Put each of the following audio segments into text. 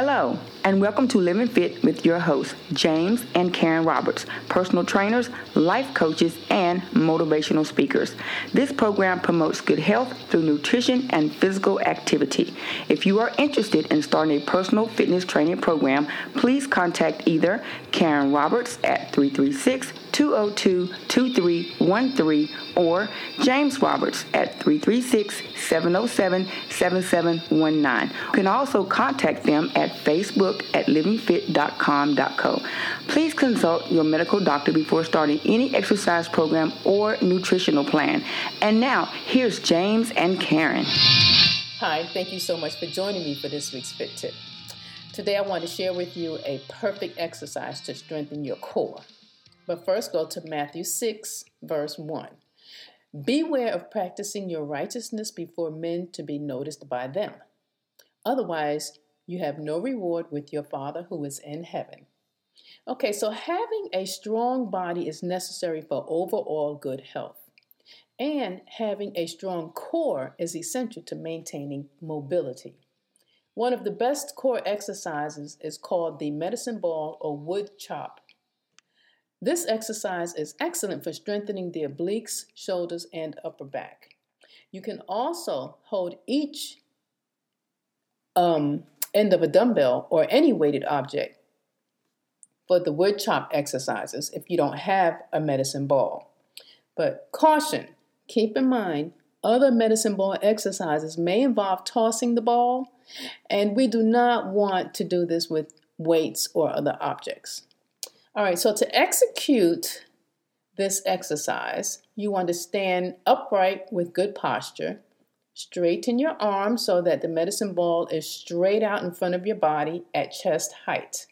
Hello, and welcome to Living Fit with your hosts, James and Karen Roberts, personal trainers, life coaches, and motivational speakers. This program promotes good health through nutrition and physical activity. If you are interested in starting a personal fitness training program, please contact either Karen Roberts at 336 202 2313 or James Roberts at 336 707 7719. You can also contact them at Facebook at livingfit.com.co. Please consult your medical doctor before starting any exercise program or nutritional plan. And now, here's James and Karen. Hi, thank you so much for joining me for this week's Fit Tip. Today, I want to share with you a perfect exercise to strengthen your core. But first, go to Matthew 6, verse 1. Beware of practicing your righteousness before men to be noticed by them. Otherwise, you have no reward with your Father who is in heaven. Okay, so having a strong body is necessary for overall good health. And having a strong core is essential to maintaining mobility. One of the best core exercises is called the medicine ball or wood chop. This exercise is excellent for strengthening the obliques, shoulders, and upper back. You can also hold each um, end of a dumbbell or any weighted object for the wood chop exercises if you don't have a medicine ball. But caution, keep in mind other medicine ball exercises may involve tossing the ball, and we do not want to do this with weights or other objects. All right, so to execute this exercise, you want to stand upright with good posture. Straighten your arms so that the medicine ball is straight out in front of your body at chest height.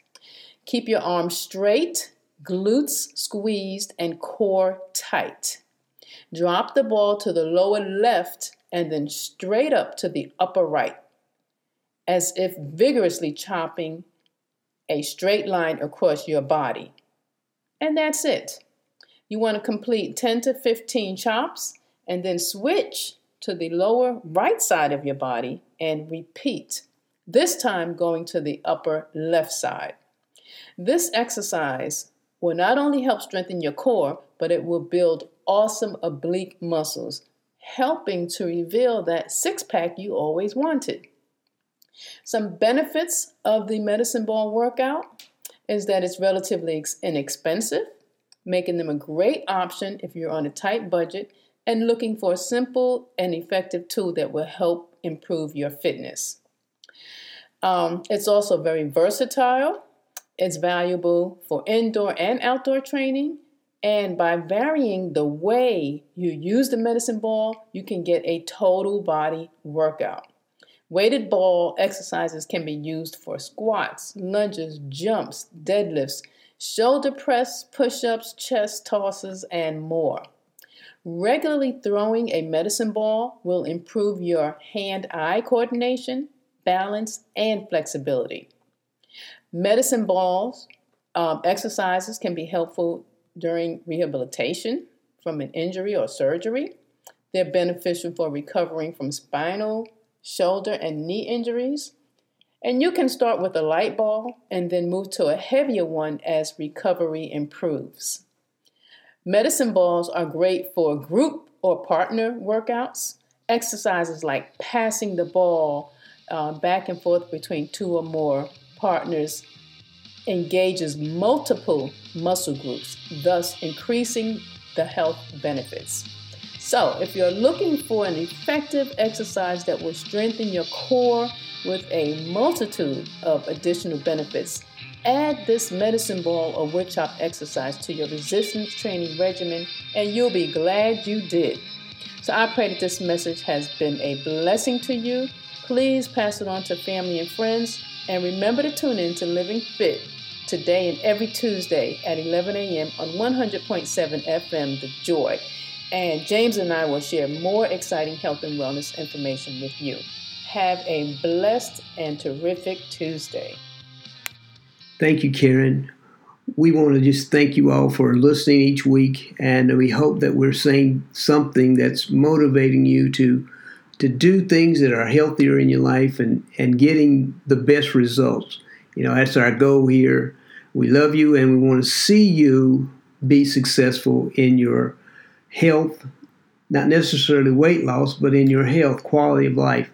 Keep your arms straight, glutes squeezed, and core tight. Drop the ball to the lower left and then straight up to the upper right, as if vigorously chopping a straight line across your body. And that's it. You want to complete 10 to 15 chops and then switch to the lower right side of your body and repeat, this time going to the upper left side. This exercise will not only help strengthen your core, but it will build awesome oblique muscles, helping to reveal that six pack you always wanted. Some benefits of the medicine ball workout is that it's relatively inexpensive, making them a great option if you're on a tight budget and looking for a simple and effective tool that will help improve your fitness. Um, it's also very versatile. It's valuable for indoor and outdoor training. And by varying the way you use the medicine ball, you can get a total body workout. Weighted ball exercises can be used for squats, lunges, jumps, deadlifts, shoulder press, push ups, chest tosses, and more. Regularly throwing a medicine ball will improve your hand eye coordination, balance, and flexibility. Medicine balls um, exercises can be helpful during rehabilitation from an injury or surgery. They're beneficial for recovering from spinal, shoulder, and knee injuries. And you can start with a light ball and then move to a heavier one as recovery improves. Medicine balls are great for group or partner workouts. Exercises like passing the ball uh, back and forth between two or more partners engages multiple muscle groups, thus increasing the health benefits. So, if you're looking for an effective exercise that will strengthen your core with a multitude of additional benefits, add this medicine ball or wood chop exercise to your resistance training regimen, and you'll be glad you did. So, I pray that this message has been a blessing to you. Please pass it on to family and friends, and remember to tune in to Living Fit today and every Tuesday at 11 a.m. on 100.7 FM The Joy. And James and I will share more exciting health and wellness information with you. Have a blessed and terrific Tuesday. Thank you, Karen. We want to just thank you all for listening each week, and we hope that we're saying something that's motivating you to to do things that are healthier in your life and, and getting the best results. You know, that's our goal here. We love you and we want to see you be successful in your health, not necessarily weight loss, but in your health, quality of life.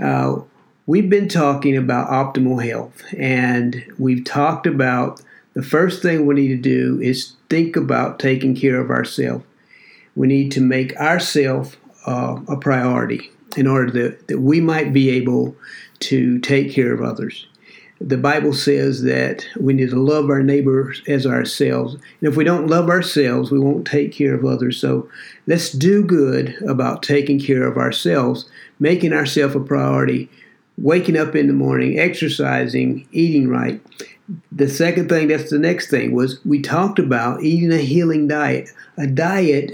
Uh, we've been talking about optimal health, and we've talked about the first thing we need to do is think about taking care of ourselves. We need to make ourselves uh, a priority in order that, that we might be able to take care of others. The Bible says that we need to love our neighbors as ourselves. And if we don't love ourselves, we won't take care of others. So let's do good about taking care of ourselves, making ourselves a priority, waking up in the morning, exercising, eating right. The second thing, that's the next thing, was we talked about eating a healing diet, a diet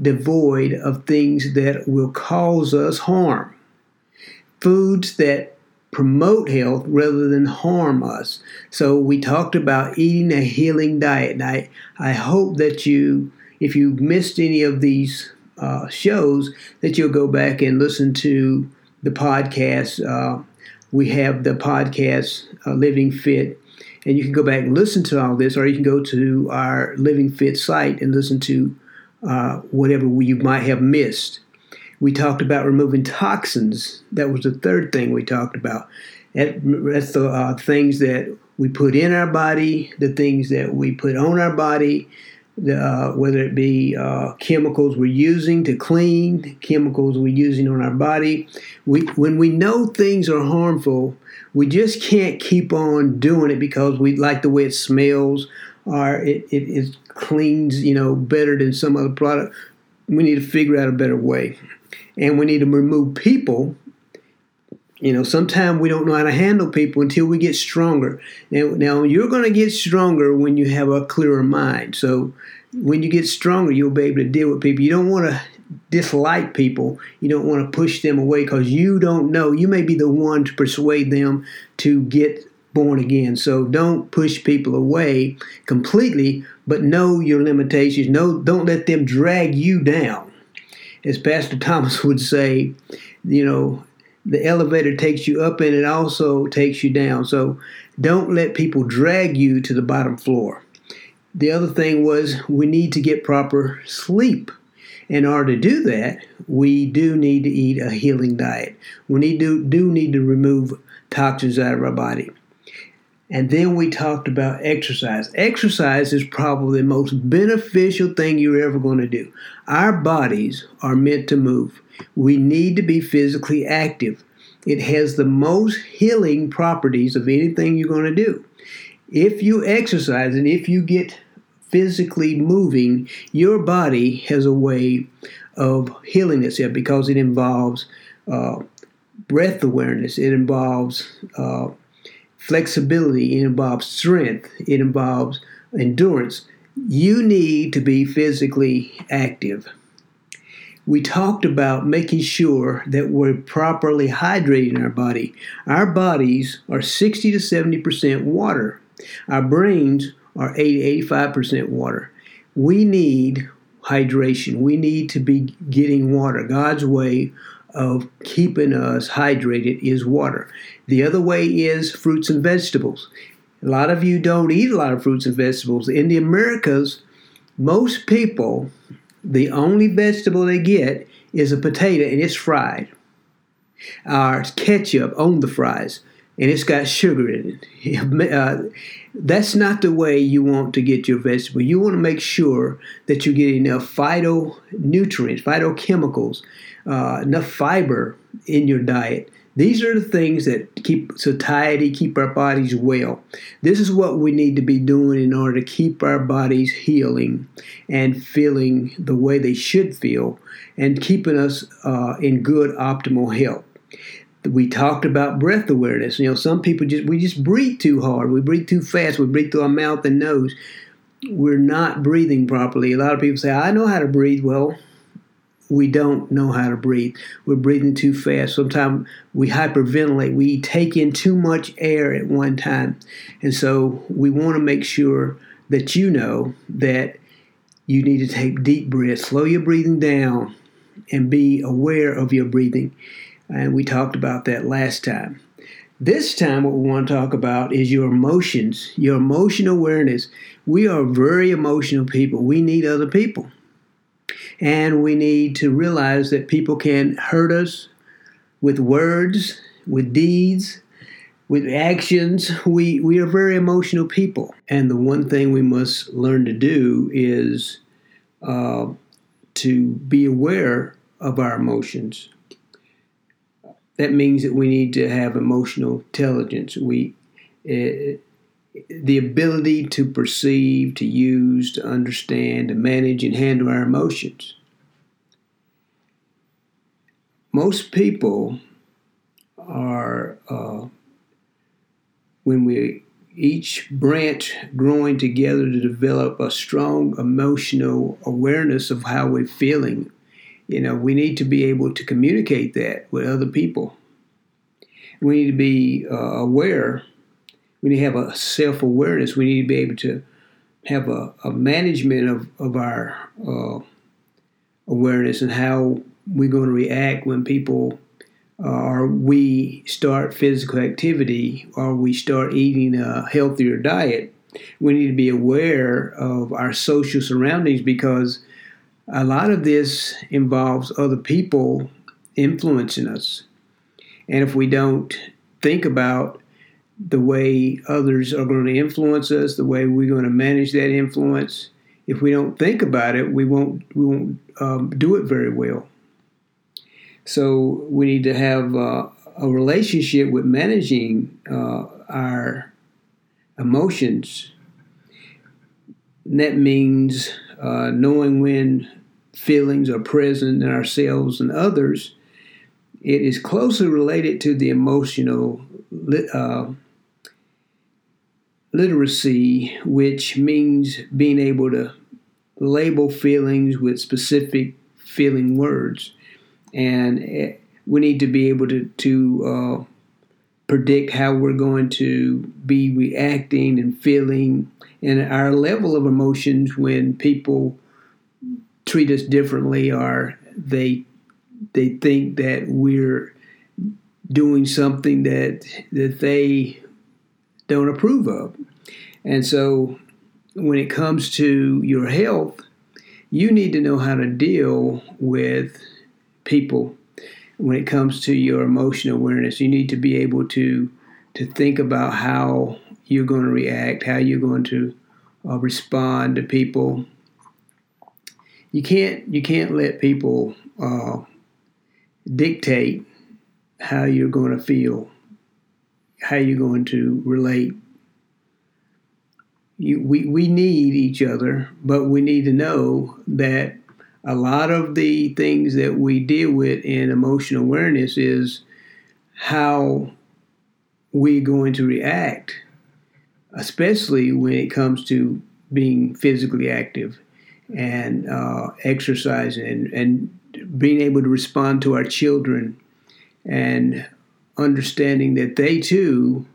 devoid of things that will cause us harm. Foods that promote health rather than harm us. So we talked about eating a healing diet. And I, I hope that you, if you missed any of these uh, shows, that you'll go back and listen to the podcast. Uh, we have the podcast uh, Living Fit, and you can go back and listen to all this, or you can go to our Living Fit site and listen to uh, whatever you might have missed. We talked about removing toxins. That was the third thing we talked about. That, that's the uh, things that we put in our body, the things that we put on our body, uh, whether it be uh, chemicals we're using to clean, chemicals we're using on our body. We, when we know things are harmful, we just can't keep on doing it because we like the way it smells or it, it, it cleans, you know, better than some other product. We need to figure out a better way. And we need to remove people you know, sometimes we don't know how to handle people until we get stronger. Now, now you're going to get stronger when you have a clearer mind. So when you get stronger, you'll be able to deal with people. You don't want to dislike people. You don't want to push them away because you don't know. You may be the one to persuade them to get born again. So don't push people away completely, but know your limitations. No, don't let them drag you down. As Pastor Thomas would say, you know, the elevator takes you up and it also takes you down. So don't let people drag you to the bottom floor. The other thing was we need to get proper sleep. In order to do that, we do need to eat a healing diet. We need to do need to remove toxins out of our body. And then we talked about exercise. Exercise is probably the most beneficial thing you're ever going to do. Our bodies are meant to move. We need to be physically active. It has the most healing properties of anything you're going to do. If you exercise and if you get physically moving, your body has a way of healing itself because it involves uh, breath awareness, it involves uh, flexibility, it involves strength, it involves endurance. You need to be physically active we talked about making sure that we're properly hydrating our body. Our bodies are 60 to 70% water. Our brains are 80 85% water. We need hydration. We need to be getting water. God's way of keeping us hydrated is water. The other way is fruits and vegetables. A lot of you don't eat a lot of fruits and vegetables. In the Americas, most people the only vegetable they get is a potato and it's fried. Or ketchup on the fries and it's got sugar in it. Uh, that's not the way you want to get your vegetable. You want to make sure that you get enough phytonutrients, phytochemicals, uh, enough fiber in your diet these are the things that keep satiety, keep our bodies well. This is what we need to be doing in order to keep our bodies healing and feeling the way they should feel and keeping us uh, in good, optimal health. We talked about breath awareness. You know, some people just we just breathe too hard. We breathe too fast. We breathe through our mouth and nose. We're not breathing properly. A lot of people say, "I know how to breathe." Well, we don't know how to breathe. We're breathing too fast. Sometimes we hyperventilate. We take in too much air at one time. And so we want to make sure that you know that you need to take deep breaths. Slow your breathing down. and be aware of your breathing. And we talked about that last time. This time, what we want to talk about is your emotions, your emotional awareness. We are very emotional people. We need other people. And we need to realize that people can hurt us with words, with deeds, with actions. We, we are very emotional people. And the one thing we must learn to do is uh, to be aware of our emotions. That means that we need to have emotional intelligence. We, uh, the ability to perceive, to use, to understand, to manage, and handle our emotions. Most people are, uh, when we each branch growing together to develop a strong emotional awareness of how we're feeling. You know, we need to be able to communicate that with other people. We need to be uh, aware. We need to have a self awareness. We need to be able to have a, a management of, of our uh, awareness and how we're going to react when people or we start physical activity or we start eating a healthier diet, we need to be aware of our social surroundings because a lot of this involves other people influencing us. And if we don't think about the way others are going to influence us, the way we're going to manage that influence, if we don't think about it, we won't we won't um, do it very well. So we need to have uh, a relationship with managing uh, our emotions. And that means uh, knowing when feelings are present in ourselves and others. It is closely related to the emotional uh, literacy, which means being able to label feelings with specific feeling words. And eh, we need to be able to to uh, predict how we're going to be reacting and feeling, and our level of emotions when people treat us differently, or they they think that we're doing something that that they don't approve of, and so when it comes to your health, you need to know how to deal with people when it comes to your emotional awareness. You need to be able to to think about how you're going to react, how you're going to uh, respond to people. You can't you can't let people uh, dictate how you're going to feel, how you're going to relate. You, we, we need each other, but we need to know that a lot of the things that we deal with in emotional awareness is how we're going to react, especially when it comes to being physically active and uh, exercising and, and being able to respond to our children and understanding that they too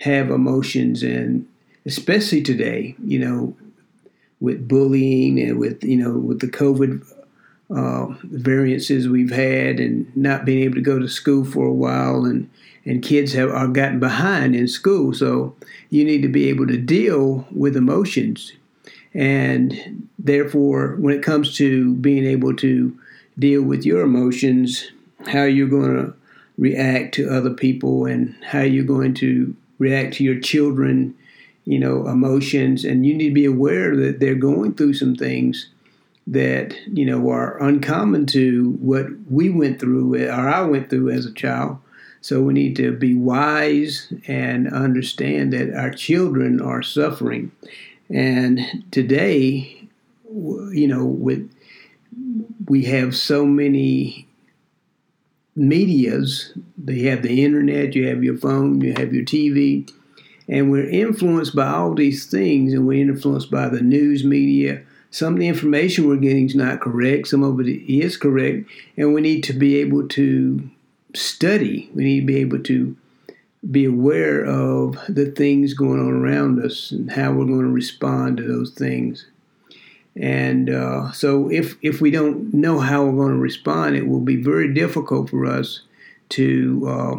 have emotions and especially today, you know, with bullying and with you know with the COVID uh, variances we've had and not being able to go to school for a while and and kids have are gotten behind in school. So you need to be able to deal with emotions, and therefore, when it comes to being able to deal with your emotions, how you're going to react to other people and how you're going to react to your children you know, emotions, and you need to be aware that they're going through some things that you know are uncommon to what we went through or I went through as a child. So we need to be wise and understand that our children are suffering. And today, you know, with we have so many medias. They have the internet, you have your phone, you have your TV, and we're influenced by all these things, and we're influenced by the news media. Some of the information we're getting is not correct, some of it is correct, and we need to be able to study. We need to be able to be aware of the things going on around us and how we're going to respond to those things. And uh, so, if if we don't know how we're going to respond, it will be very difficult for us to uh,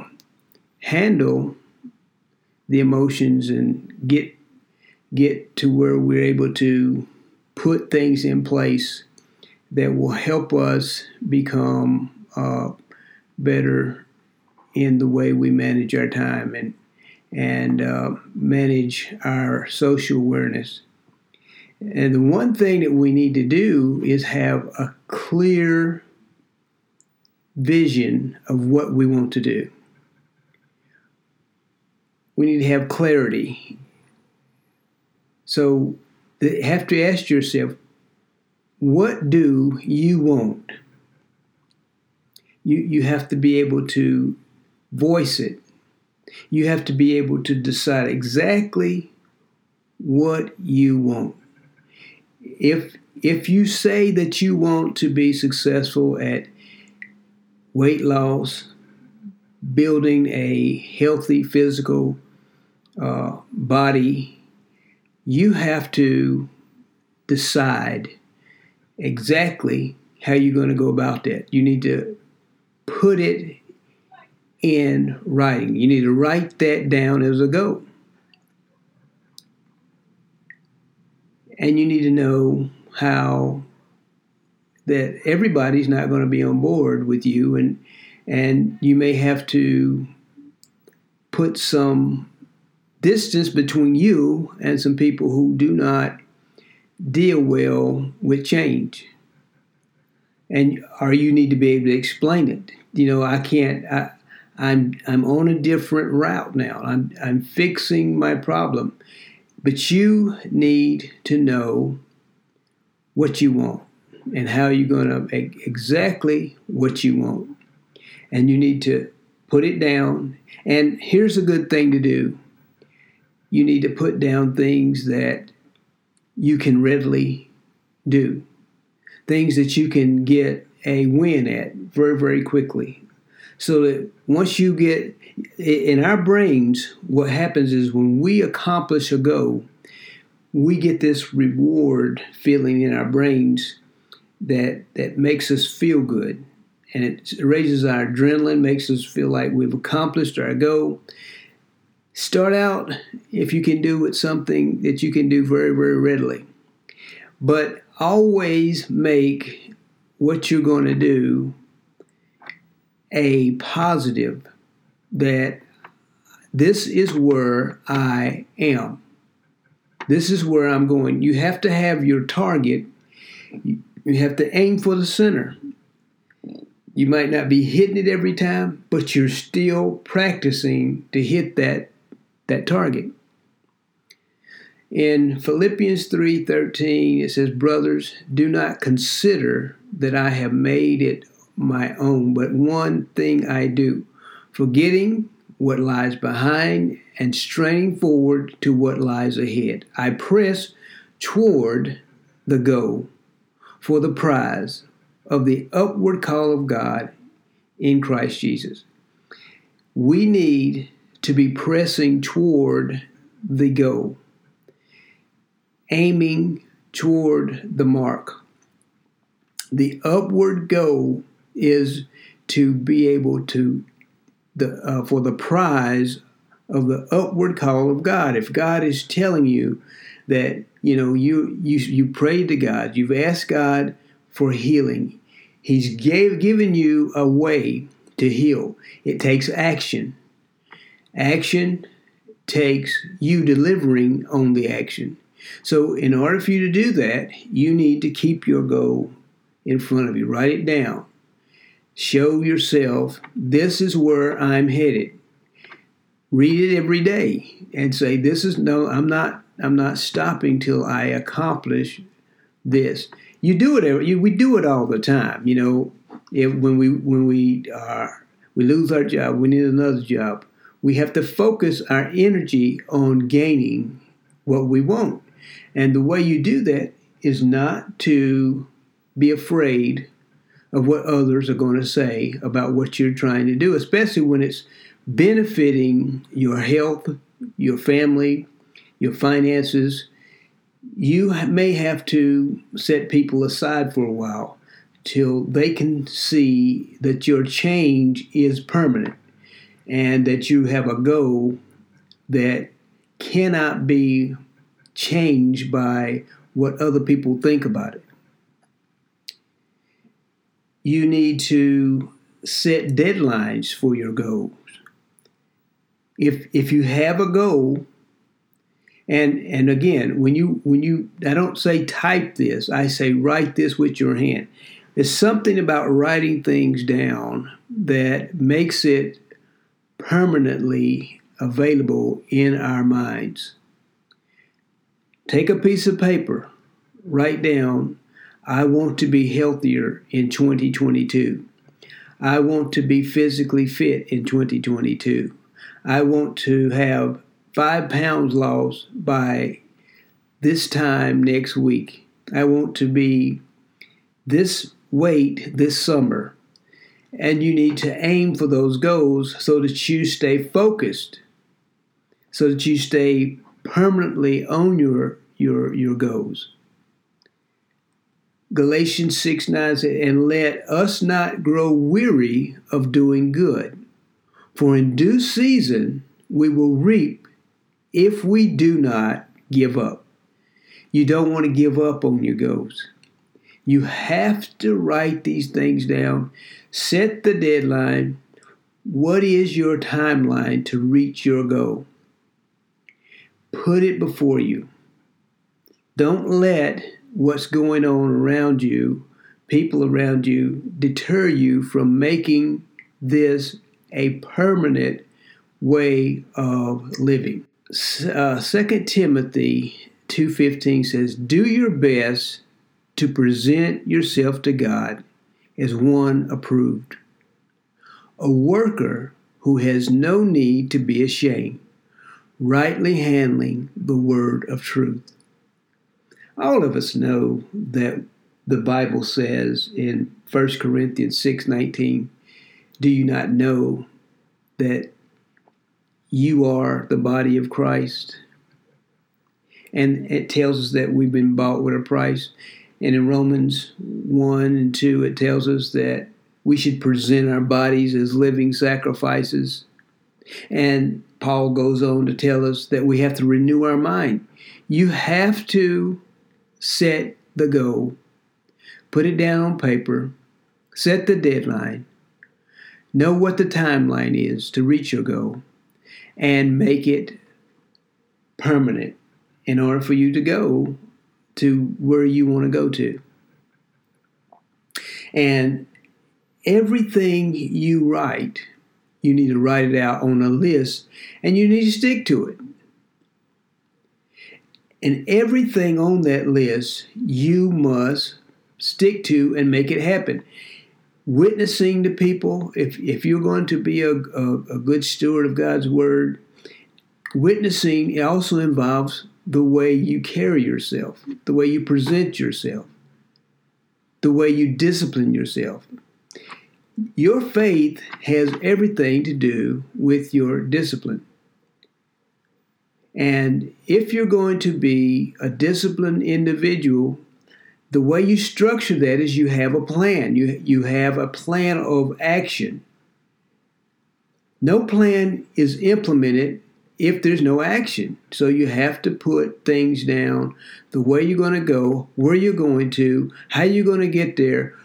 handle the emotions and get get to where we're able to put things in place that will help us become uh, better in the way we manage our time and and uh, manage our social awareness. And the one thing that we need to do is have a clear vision of what we want to do. We need to have clarity. So you have to ask yourself, what do you want? You, you have to be able to voice it. You have to be able to decide exactly what you want. If if you say that you want to be successful at weight loss, building a healthy physical uh, body, you have to decide exactly how you're going to go about that. You need to put it in writing. You need to write that down as a goal. And you need to know how that everybody's not going to be on board with you and and you may have to put some distance between you and some people who do not deal well with change. And or you need to be able to explain it. You know, I can't I, I'm I'm on a different route now. I'm I'm fixing my problem. But you need to know what you want and how you're going to exactly what you want. And you need to put it down. And here's a good thing to do. You need to put down things that you can readily do. Things that you can get a win at very, very quickly. So that once you get in our brains, what happens is when we accomplish a goal, we get this reward feeling in our brains that that makes us feel good. And it raises our adrenaline makes us feel like we've accomplished our goal. Start out if you can do with something that you can do very very readily. But always make what you're going to do a positive that this is where I am. This is where I'm going. You have to have your target. You have to aim for the center. You might not be hitting it every time, but you're still practicing to hit that that target. In Philippians 3:13 it says, "Brothers, do not consider that I have made it my own, but one thing I do, forgetting what lies behind and straining forward to what lies ahead. I press toward the goal for the prize of the upward call of God in Christ Jesus. We need to be pressing toward the goal, aiming toward the mark. The upward goal is to be able to the uh, for the prize of the upward call of God. If God is telling you that you know you you you prayed to God, you've asked God for healing. He's gave given you a way to heal. It takes action. Action takes you delivering on the action. So, in order for you to do that, you need to keep your goal in front of you. Write it down. Show yourself, this is where I'm headed. Read it every day and say, this is no, I'm not, I'm not stopping till I accomplish this. You do it every, you, we do it all the time. You know, if, when we, when we are, we lose our job, we need another job. We have to focus our energy on gaining what we want. And the way you do that is not to be afraid of what others are going to say about what you're trying to do, especially when it's benefiting your health, your family, your finances. you may have to set people aside for a while till they can see that your change is permanent and that you have a goal that cannot be changed by what other people think about it. You need to set deadlines for your goals. If if you have a goal, and and again, when you when you I don't say type this, I say write this with your hand. There's something about writing things down that makes it permanently available in our minds. Take a piece of paper, write down, I want to be healthier in 2022. I want to be physically fit in 2022. I want to have five pounds lost by this time next week. I want to be this weight this summer. And you need to aim for those goals so that you stay focused, so that you stay permanently on your, your, your goals. Galatians 6 9 says, And let us not grow weary of doing good, for in due season we will reap if we do not give up. You don't want to give up on your goals. You have to write these things down, set the deadline. What is your timeline to reach your goal? Put it before you. Don't let what's going on around you, people around you, deter you from making this a permanent way of living. Uh, 2 Timothy 2.15 says, Do your best to present yourself to God as one approved, a worker who has no need to be ashamed, rightly handling the word of truth. All of us know that the Bible says in 1 Corinthians 6:19, "Do you not know that you are the body of Christ?" And it tells us that we've been bought with a price. And in Romans 1 and 2, it tells us that we should present our bodies as living sacrifices. And Paul goes on to tell us that we have to renew our mind. You have to set the goal, put it down on paper, set the deadline, know what the timeline is to reach your goal, and make it permanent in order for you to go to where you want to go to. And everything you write, you need to write it out on a list and you need to stick to it. And everything on that list you must stick to and make it happen. Witnessing to people, if, if you're going to be a, a, a good steward of God's word, witnessing also involves the way you carry yourself, the way you present yourself, the way you discipline yourself. Your faith has everything to do with your discipline. And if you're going to be a disciplined individual, the way you structure that is you have a plan. You, you have a plan of action. No plan is implemented if there's no action. So you have to put things down the way you're going to go, where you're going to, how you're going to get there.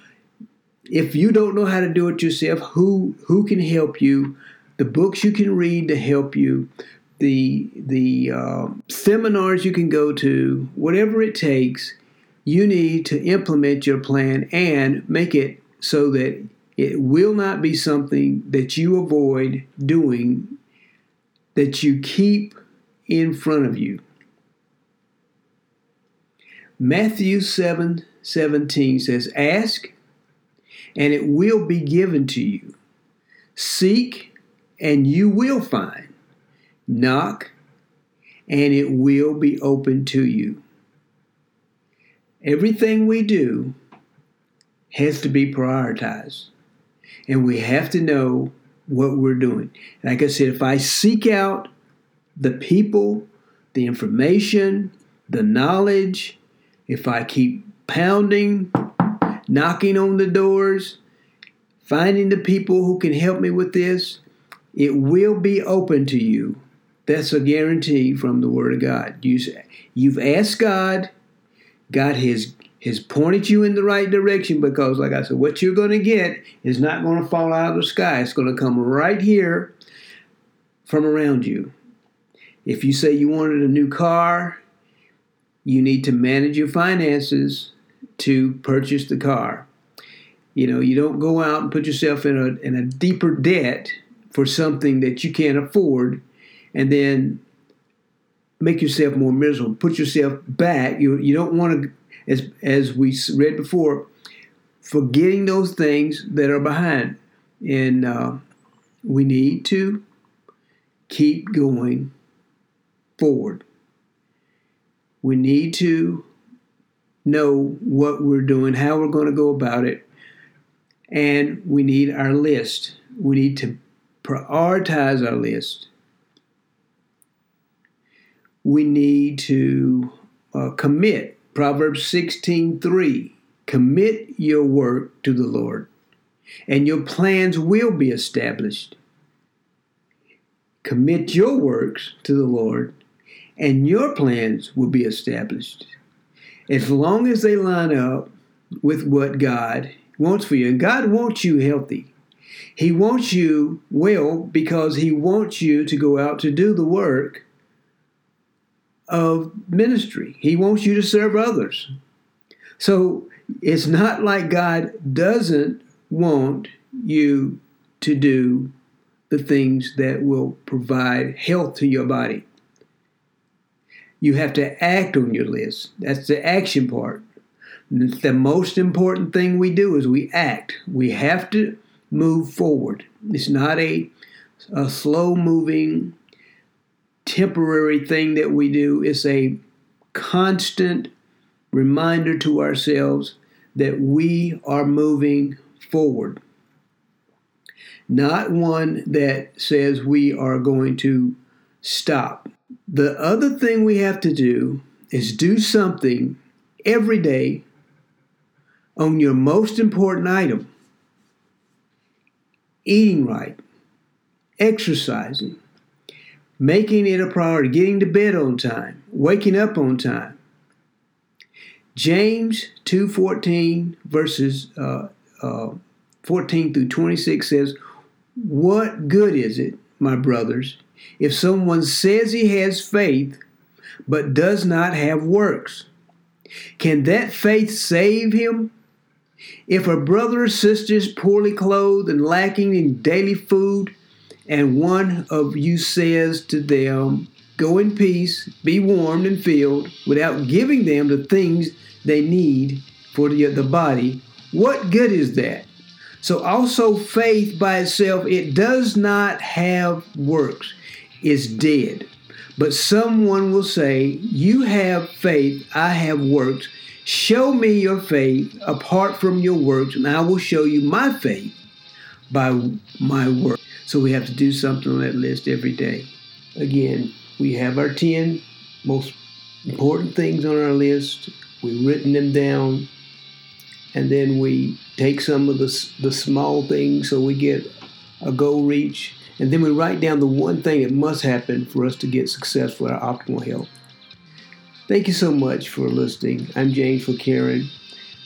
If you don't know how to do it yourself, who who can help you? The books you can read to help you, the the uh, seminars you can go to, whatever it takes, you need to implement your plan and make it so that it will not be something that you avoid doing that you keep in front of you. Matthew 7 17 says, Ask, and it will be given to you. Seek, and you will find. Knock, and it will be open to you. Everything we do has to be prioritized, and we have to know what we're doing. Like I said, if I seek out the people, the information, the knowledge, if I keep pounding, knocking on the doors, finding the people who can help me with this, it will be open to you. That's a guarantee from the Word of God. You, you've asked God, God has, has pointed you in the right direction because, like I said, what you're going to get is not going to fall out of the sky. It's going to come right here from around you. If you say you wanted a new car, you need to manage your finances to purchase the car. You know, you don't go out and put yourself in a in a deeper debt for something that you can't afford and then make yourself more miserable. Put yourself back. You you don't want to as as we read before, forgetting those things that are behind. And uh, we need to keep going forward. We need to know what we're doing, how we're going to go about it, and we need our list. We need to prioritize our list. We need to uh, commit. Proverbs 16:3. Commit your work to the Lord, and your plans will be established. Commit your works to the Lord, and your plans will be established. As long as they line up with what God wants for you. And God wants you healthy. He wants you well because He wants you to go out to do the work of ministry. He wants you to serve others. So it's not like God doesn't want you to do the things that will provide health to your body you have to act on your list. That's the action part. The most important thing we do is we act. We have to move forward. It's not a, a slow moving, temporary thing that we do. It's a constant reminder to ourselves that we are moving forward. Not one that says we are going to stop. The other thing we have to do is do something every day on your most important item eating right, exercising, making it a priority, getting to bed on time, waking up on time. James 2:14 verses uh, uh, 14 through 26 says, "What good is it, my brothers, if someone says he has faith but does not have works, can that faith save him? If a brother or sister is poorly clothed and lacking in daily food, and one of you says to them, Go in peace, be warmed and filled, without giving them the things they need for the, the body, what good is that? So also faith by itself, it does not have works is dead. But someone will say, You have faith, I have works. Show me your faith apart from your works, and I will show you my faith by my work. So we have to do something on that list every day. Again, we have our 10 most important things on our list. We've written them down, and then we take some of the, the small things so we get a goal reach and then we write down the one thing that must happen for us to get success for our optimal health. Thank you so much for listening. I'm James for Karen.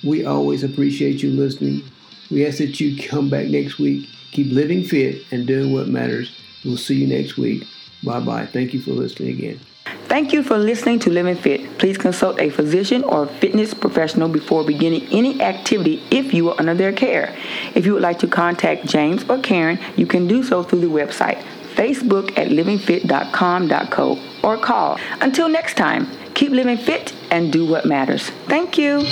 We always appreciate you listening. We ask that you come back next week. Keep living fit and doing what matters. We'll see you next week. Bye bye. Thank you for listening again. Thank you for listening to Living Fit. Please consult a physician or fitness professional before beginning any activity if you are under their care. If you would like to contact James or Karen, you can do so through the website, Facebook at livingfit.com.co, or call. Until next time, keep living fit and do what matters. Thank you.